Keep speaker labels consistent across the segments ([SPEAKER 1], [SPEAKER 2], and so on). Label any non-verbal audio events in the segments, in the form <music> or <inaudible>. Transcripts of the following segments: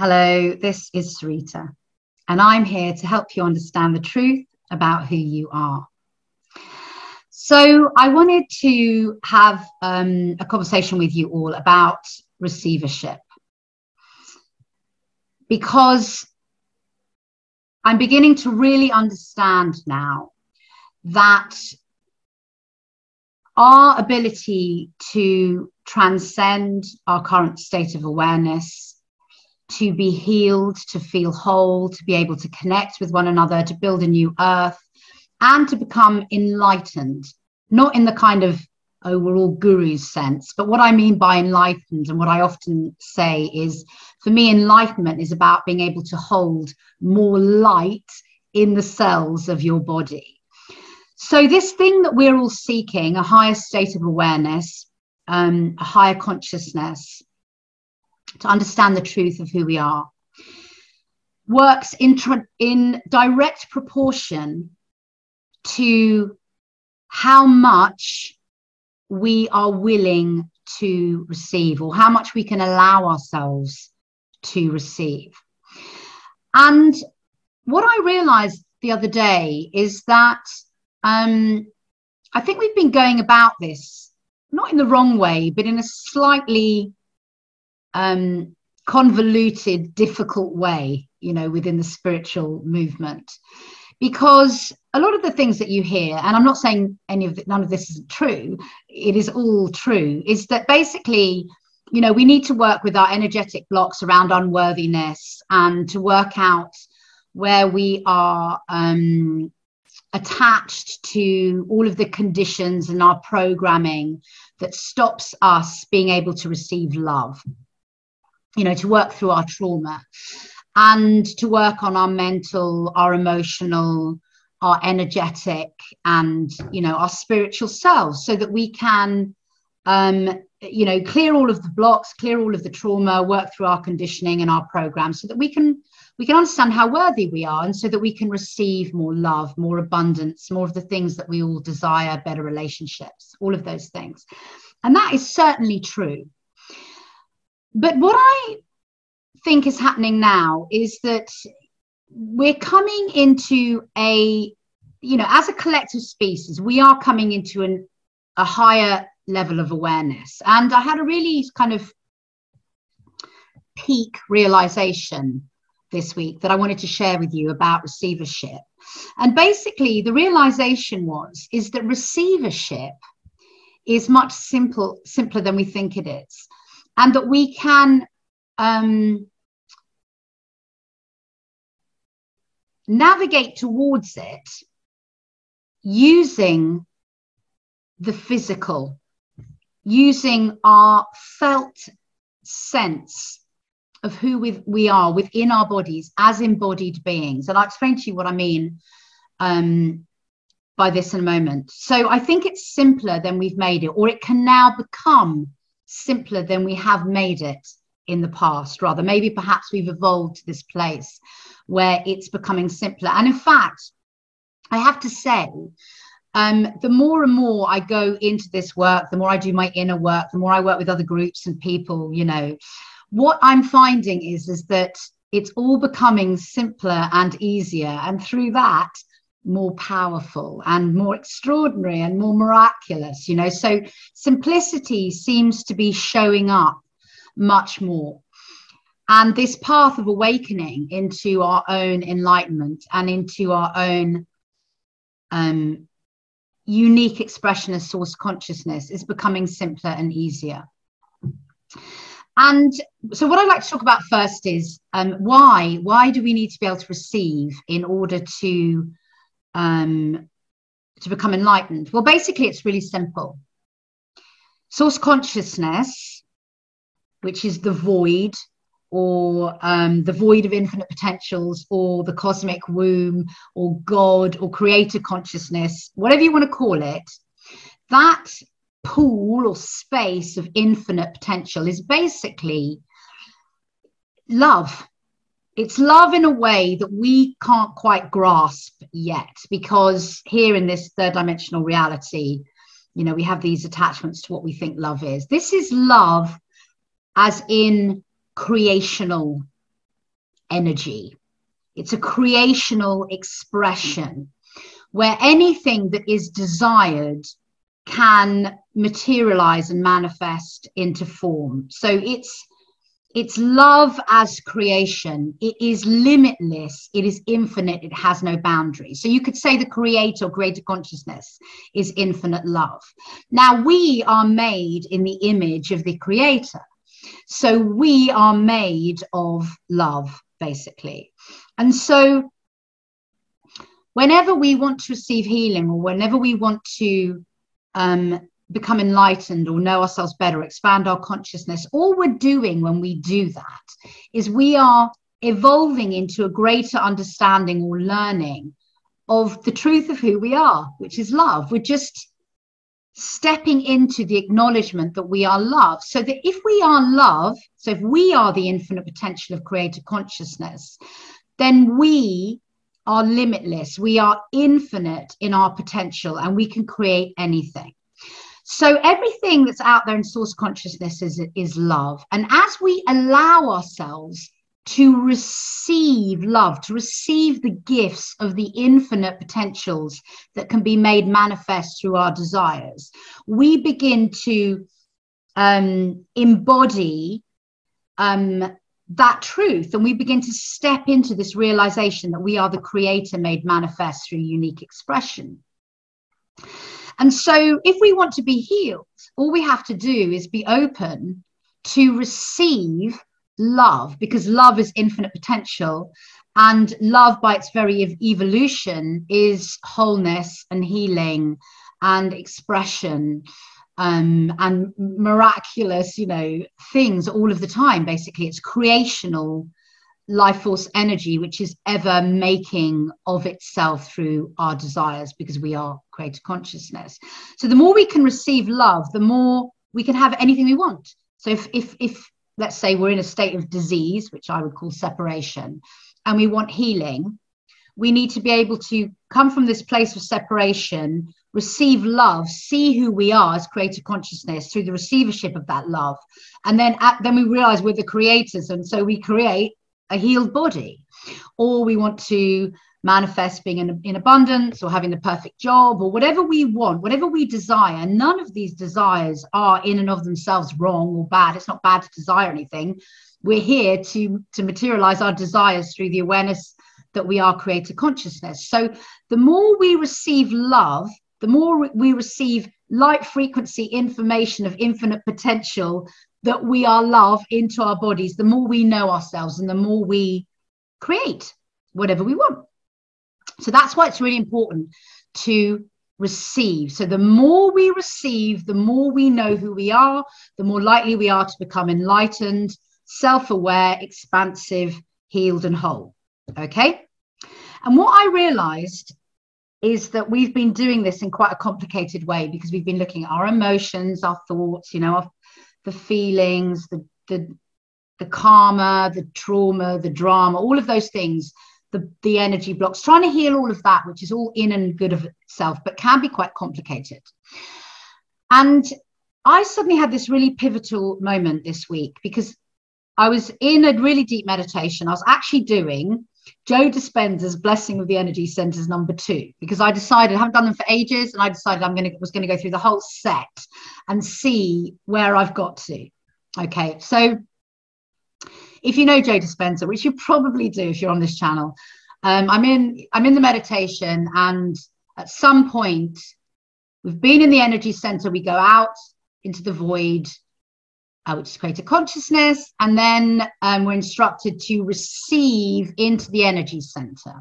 [SPEAKER 1] Hello, this is Sarita, and I'm here to help you understand the truth about who you are. So, I wanted to have um, a conversation with you all about receivership because I'm beginning to really understand now that our ability to transcend our current state of awareness, to be healed, to feel whole, to be able to connect with one another, to build a new earth, and to become enlightened, not in the kind of, oh, we're all gurus sense, but what I mean by enlightened and what I often say is for me, enlightenment is about being able to hold more light in the cells of your body. So, this thing that we're all seeking, a higher state of awareness, um, a higher consciousness, to understand the truth of who we are, works in, tra- in direct proportion to how much we are willing to receive or how much we can allow ourselves to receive. And what I realized the other day is that um, I think we've been going about this not in the wrong way, but in a slightly um, convoluted, difficult way, you know, within the spiritual movement. Because a lot of the things that you hear, and I'm not saying any of the, none of this isn't true, it is all true, is that basically, you know, we need to work with our energetic blocks around unworthiness and to work out where we are um, attached to all of the conditions and our programming that stops us being able to receive love you know to work through our trauma and to work on our mental our emotional our energetic and you know our spiritual selves so that we can um you know clear all of the blocks clear all of the trauma work through our conditioning and our programs so that we can we can understand how worthy we are and so that we can receive more love more abundance more of the things that we all desire better relationships all of those things. And that is certainly true but what i think is happening now is that we're coming into a you know as a collective species we are coming into an, a higher level of awareness and i had a really kind of peak realization this week that I wanted to share with you about receivership. And basically, the realization was is that receivership is much simple simpler than we think it is, and that we can um, navigate towards it using the physical, using our felt sense of who we, are within our bodies as embodied beings. And I'll explain to you what I mean um, by this in a moment. So I think it's simpler than we've made it, or it can now become simpler than we have made it in the past, rather. Maybe perhaps we've evolved to this place where it's becoming simpler. And in fact, I have to say, um, the more and more I go into this work, the more I do my inner work, the more I work with other groups and people, you know, what I'm finding is, is that it's all becoming simpler and easier. And through that, more powerful and more extraordinary and more miraculous, you know. So simplicity seems to be showing up much more. And this path of awakening into our own enlightenment and into our own um, unique expression of source consciousness is becoming simpler and easier. And so, what I'd like to talk about first is um, why why do we need to be able to receive in order to um, to become enlightened? Well, basically, it's really simple. Source consciousness, which is the void or um, the void of infinite potentials or the cosmic womb or God or creator consciousness, whatever you want to call it, that pool or space of infinite potential is basically love. It's love in a way that we can't quite grasp yet, because here in this third dimensional reality, you know, we have these attachments to what we think love is. This is love as in creational energy. It's a creational expression where anything that is desired can materialize and manifest into form. So it's it's love as creation. It is limitless. It is infinite. It has no boundaries. So you could say the creator, greater consciousness is infinite love. Now we are made in the image of the creator. So we are made of love, basically. And so whenever we want to receive healing or whenever we want to um, become enlightened or know ourselves better, expand our consciousness, all we're doing when we do that is we are evolving into a greater understanding or learning of the truth of who we are, which is love. We're just stepping into the acknowledgement that we are love. So that if we are love, so if we are the infinite potential of creator consciousness, then we are limitless. We are infinite in our potential and we can create anything. So everything that's out there in source consciousness is, is love. And as we allow ourselves to receive love, to receive the gifts of the infinite potentials that can be made manifest through our desires, we begin to um, embody um, that truth and we begin to step into this realization that we are the creator made manifest through unique expression. And so, if we want to be healed, all we have to do is be open to receive love because love is infinite potential. And love, by its very evolution, is wholeness and healing and expression um, and miraculous, you know, things all of the time. Basically, it's creational life force energy, which is ever making of itself through our desires because we are creator consciousness. So the more we can receive love, the more we can have anything we want. So if if if let's say we're in a state of disease, which I would call separation, and we want healing, we need to be able to come from this place of separation, receive love, see who we are as creator consciousness through the receivership of that love, and then at, then we realize we're the creators, and so we create a healed body or we want to manifest being in, in abundance or having the perfect job or whatever we want whatever we desire. None of these desires are in and of themselves wrong or bad. It's not bad to desire anything. We're here to to materialize our desires through the awareness that we are creator consciousness. So the more we receive love the more we receive light frequency information of infinite potential that we are love into our bodies, the more we know ourselves and the more we create whatever we want. So that's why it's really important to receive. So the more we receive, the more we know who we are, the more likely we are to become enlightened, self aware, expansive, healed, and whole. Okay. And what I realized is that we've been doing this in quite a complicated way because we've been looking at our emotions, our thoughts, you know, our the feelings, the the the karma, the trauma, the drama, all of those things, the, the energy blocks, trying to heal all of that, which is all in and good of itself, but can be quite complicated. And I suddenly had this really pivotal moment this week because I was in a really deep meditation. I was actually doing Joe Dispenza's Blessing of the Energy Centers number two, because I decided, I haven't done them for ages, and I decided I'm to was going to go through the whole set and see where I've got to. Okay, so if you know Joe Dispenza, which you probably do if you're on this channel, um, I'm in I'm in the meditation, and at some point, we've been in the energy center. We go out into the void, uh, which is creator consciousness, and then um, we're instructed to receive into the energy center.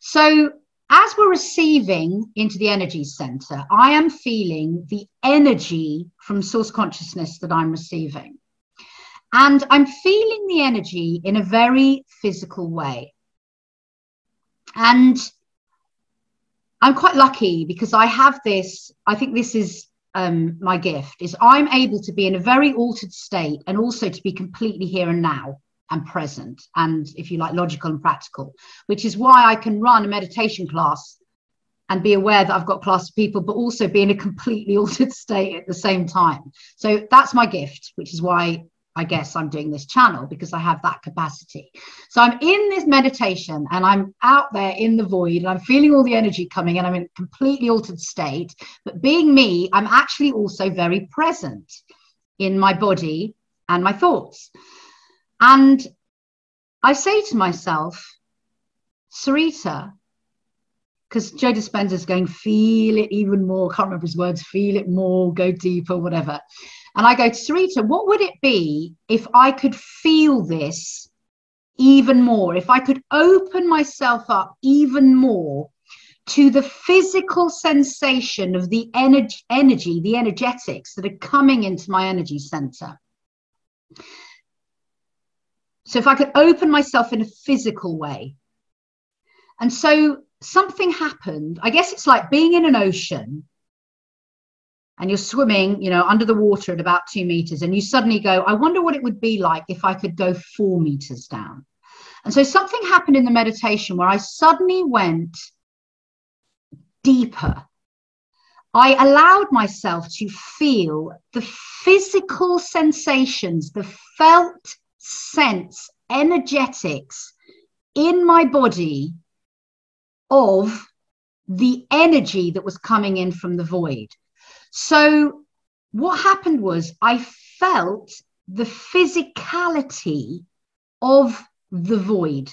[SPEAKER 1] So, as we're receiving into the energy center, I am feeling the energy from source consciousness that I'm receiving. And I'm feeling the energy in a very physical way. And I'm quite lucky because I have this, I think this is um, my gift is I'm able to be in a very altered state and also to be completely here and now and present and if you like logical and practical which is why I can run a meditation class and be aware that I've got class of people but also be in a completely <laughs> altered state at the same time so that's my gift which is why I guess I'm doing this channel because I have that capacity. So I'm in this meditation and I'm out there in the void and I'm feeling all the energy coming and I'm in a completely altered state. But being me, I'm actually also very present in my body and my thoughts. And I say to myself, Sarita, because Joe is going, feel it even more. Can't remember his words, feel it more, go deeper, whatever. And I go to Sarita, what would it be if I could feel this even more? If I could open myself up even more to the physical sensation of the energy, energy, the energetics that are coming into my energy center. So if I could open myself in a physical way. And so something happened. I guess it's like being in an ocean and you're swimming, you know, under the water at about two meters, and you suddenly go, I wonder what it would be like if I could go four meters down. And so something happened in the meditation where I suddenly went deeper. I allowed myself to feel the physical sensations, the felt sense, energetics in my body of the energy that was coming in from the void. So, what happened was I felt the physicality of the void.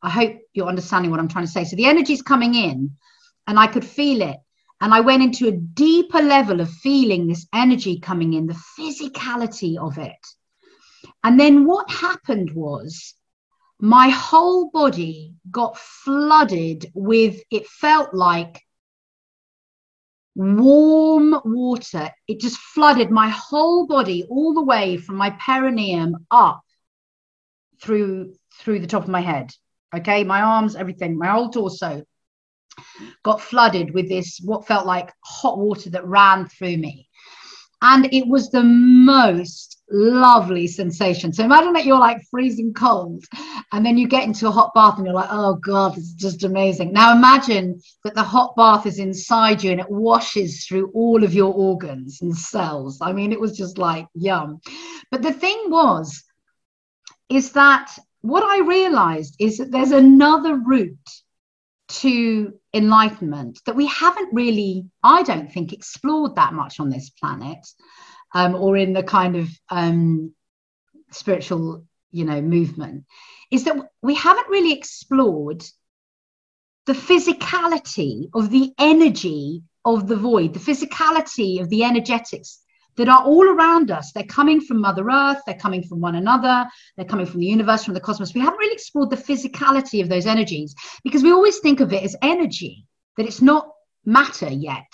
[SPEAKER 1] I hope you're understanding what I'm trying to say. So, the energy is coming in, and I could feel it. And I went into a deeper level of feeling this energy coming in, the physicality of it. And then what happened was my whole body got flooded with, it felt like warm water. It just flooded my whole body all the way from my perineum up through through the top of my head. Okay, my arms, everything, my whole torso got flooded with this what felt like hot water that ran through me. And it was the most lovely sensation. So imagine that you're like freezing cold and then you get into a hot bath and you're like, oh God, it's just amazing. Now imagine that the hot bath is inside you and it washes through all of your organs and cells. I mean, it was just like yum. But the thing was, is that what I realized is that there's another route to enlightenment that we haven't really, I don't think, explored that much on this planet um, or in the kind of um, spiritual, you know, movement, is that we haven't really explored the physicality of the energy of the void, the physicality of the energetics that are all around us. They're coming from Mother Earth, they're coming from one another, they're coming from the universe, from the cosmos. We haven't really explored the physicality of those energies because we always think of it as energy, that it's not matter yet.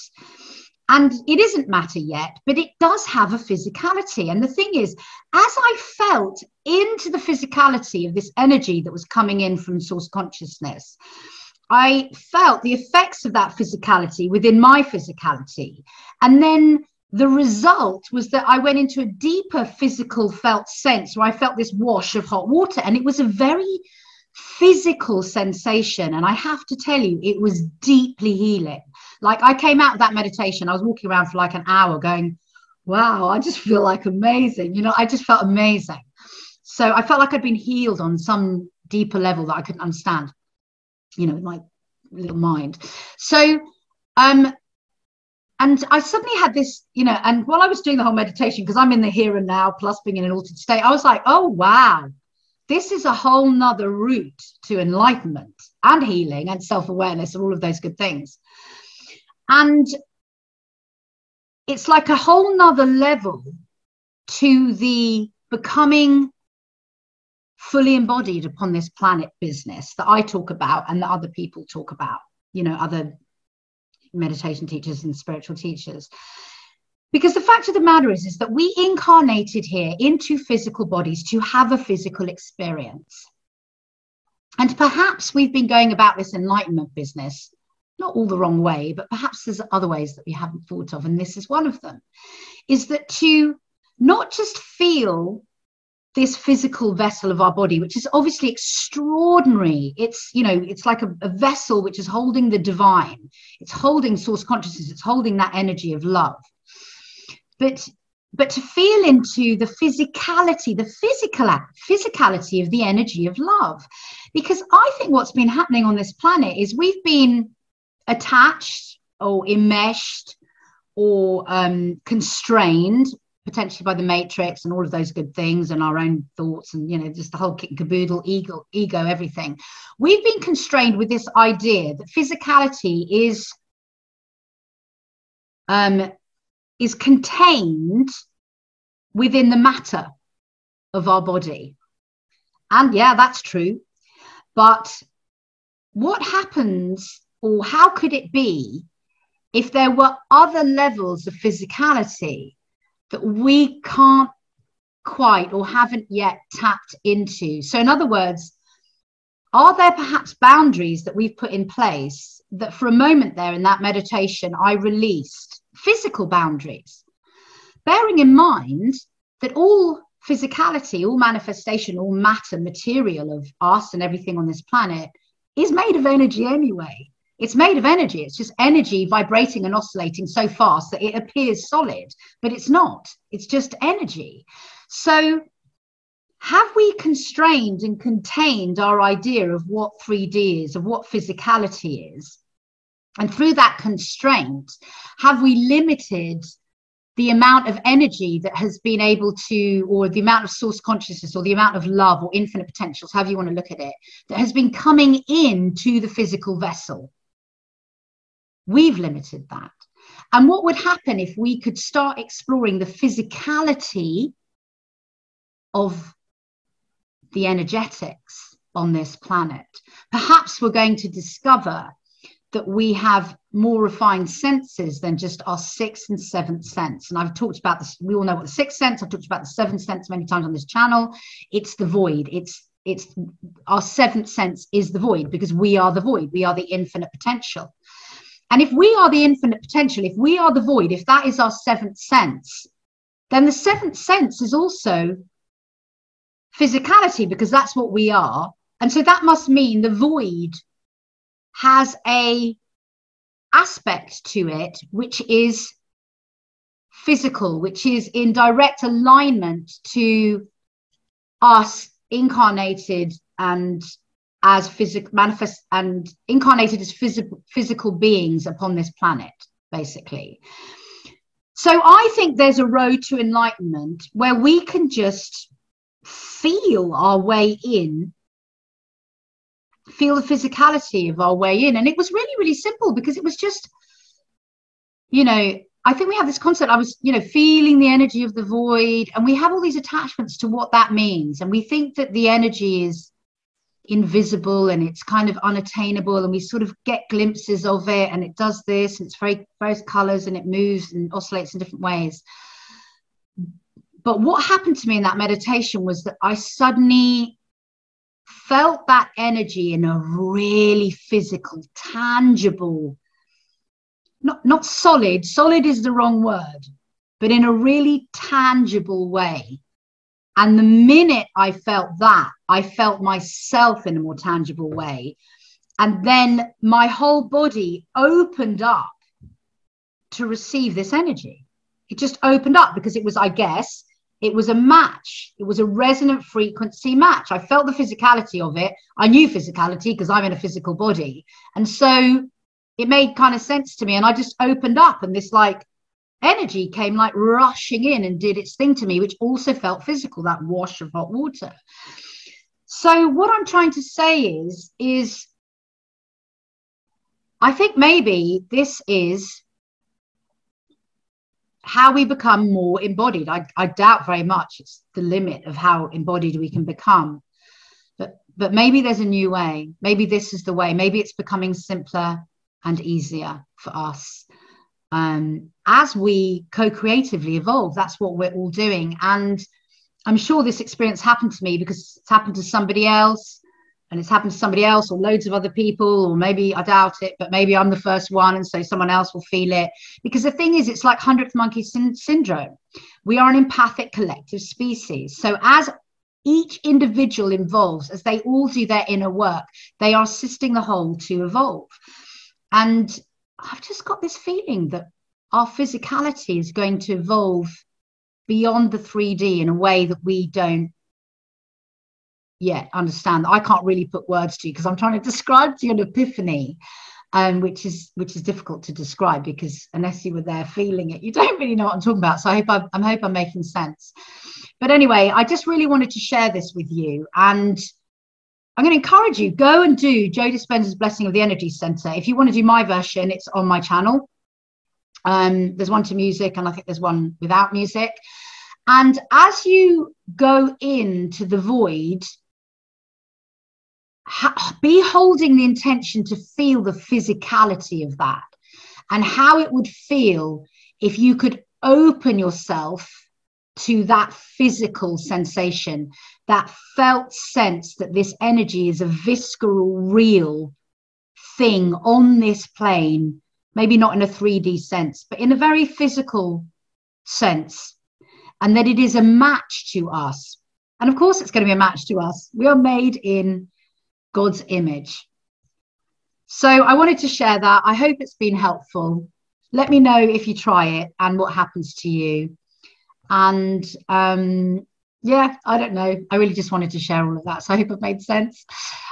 [SPEAKER 1] And it isn't matter yet, but it does have a physicality. And the thing is, as I felt into the physicality of this energy that was coming in from source consciousness, I felt the effects of that physicality within my physicality. And then the result was that I went into a deeper physical felt sense where I felt this wash of hot water. And it was a very physical sensation. And I have to tell you, it was deeply healing. Like I came out of that meditation, I was walking around for like an hour going, wow, I just feel like amazing. You know, I just felt amazing. So I felt like I'd been healed on some deeper level that I couldn't understand, you know, my little mind. So, um, and I suddenly had this, you know, and while I was doing the whole meditation, because I'm in the here and now, plus being in an altered state, I was like, oh, wow, this is a whole nother route to enlightenment and healing and self awareness and all of those good things. And it's like a whole nother level to the becoming fully embodied upon this planet business that I talk about and that other people talk about, you know, other meditation teachers and spiritual teachers. Because the fact of the matter is, is that we incarnated here into physical bodies to have a physical experience. And perhaps we've been going about this enlightenment business not all the wrong way, but perhaps there's other ways that we haven't thought of, and this is one of them, is that to not just feel this physical vessel of our body, which is obviously extraordinary. It's, you know, it's like a, a, vessel which is holding the divine, it's holding source consciousness, it's holding that energy of love. But but to feel into the physicality, the physical physicality of the energy of love. Because I think what's been happening on this planet is we've been attached or enmeshed or um, constrained potentially by the matrix and all of those good things and our own thoughts and you know just the whole kit and caboodle ego ego everything. We've been constrained with this idea that physicality is um is contained within the matter of our body. And yeah that's true. But what happens or how could it be if there were other levels of physicality that we can't quite or haven't yet tapped into. So, in other words, are there perhaps boundaries that we've put in place that for a moment there in that meditation I released physical boundaries, bearing in mind that all physicality, all manifestation, all matter, material of us and everything on this planet is made of energy anyway. It's made of energy. It's just energy vibrating and oscillating so fast that it appears solid, but it's not. It's just energy. So, have we constrained and contained our idea of what 3D is, of what physicality is? And through that constraint, have we limited the amount of energy that has been able to, or the amount of source consciousness, or the amount of love, or infinite potentials, however you want to look at it, that has been coming into the physical vessel? We've limited that. And what would happen if we could start exploring the physicality of the energetics on this planet? Perhaps we're going to discover that we have more refined senses than just our sixth and seventh sense. And I've talked about this, we all know what the sixth sense, I've talked about the seventh sense many times on this channel. It's the void. It's it's our seventh sense is the void because we are the void, we are the infinite potential. And if we are the infinite potential, if we are the void, if that is our seventh sense, then the seventh sense is also physicality because that's what we are. And so that must mean the void has a aspect to it which is physical, which is in direct alignment to us incarnated and as physical manifest and incarnated as physical physical beings upon this planet basically. So i think there's a road to enlightenment where we can just feel our way in feel the physicality of our way in. And it was really really simple because it was just you know i think we have this concept. I was you know feeling the energy of the void and we have all these attachments to what that means. And we think that the energy is invisible and it's kind of unattainable and we sort of get glimpses of it and it does this and it's very various colors and it moves and oscillates in different ways. But what happened to me in that meditation was that i suddenly felt that energy in a really physical tangible not not solid solid is the wrong word but in a really tangible way and the minute I felt that, I felt myself in a more tangible way. And then my whole body opened up to receive this energy. It just opened up because it was, I guess, it was a match. It was a resonant frequency match. I felt the physicality of it. I knew physicality because I'm in a physical body. And so it made kind of sense to me. And I just opened up and this like energy came like rushing in and did its thing to me, which also felt physical, that wash of hot water. So what I'm trying to say is, is I think maybe this is how we become more embodied. I, I doubt very much it's the limit of how embodied we can become. But but maybe there's a new way. Maybe this is the way. Maybe it's becoming simpler and easier for us um, as we co-creatively evolve that's what we're all doing. And i'm sure this experience happened to me because it's happened to somebody else and it's happened to somebody else or loads of other people or maybe i doubt it but maybe i'm the first one and so someone else will feel it. Because the thing is it's like 100th monkey sy- syndrome. We are an empathic collective species. So as each individual evolves as they all do their inner work they are assisting the whole to evolve. And I've just got this feeling that our physicality is going to evolve beyond the 3D in a way that we don't yet understand. I can't really put words to you because I'm trying to <laughs> describe to you an epiphany, um, which is which is difficult to describe because unless you were there feeling it, you <laughs> don't really know what I'm talking about. So I hope I'm, I hope I'm making sense. But anyway, I just really wanted to share this with you and. I'm going to encourage you go and do Joe Dispenza's Blessing of the Energy Center. If you want to do my version, it's on my channel. Um, there's one to music, and I think there's one without music. And as you go into the void, ha- be holding the intention to feel the physicality of that and how it would feel if you could open yourself to that physical sensation, that felt sense that this energy is a visceral, real thing on this plane, maybe not in a 3D sense, but in a very physical sense, and that it is a match to us. And of course, it's going to be a match to us. We are made in God's image. So I wanted to share that. I hope it's been helpful. Let me know if you try it and what happens to you. And um, yeah, I don't know. I really just wanted to share all of that. So I hope it made sense.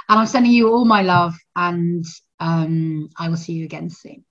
[SPEAKER 1] And I'm sending you all my love, and um, I will see you again soon.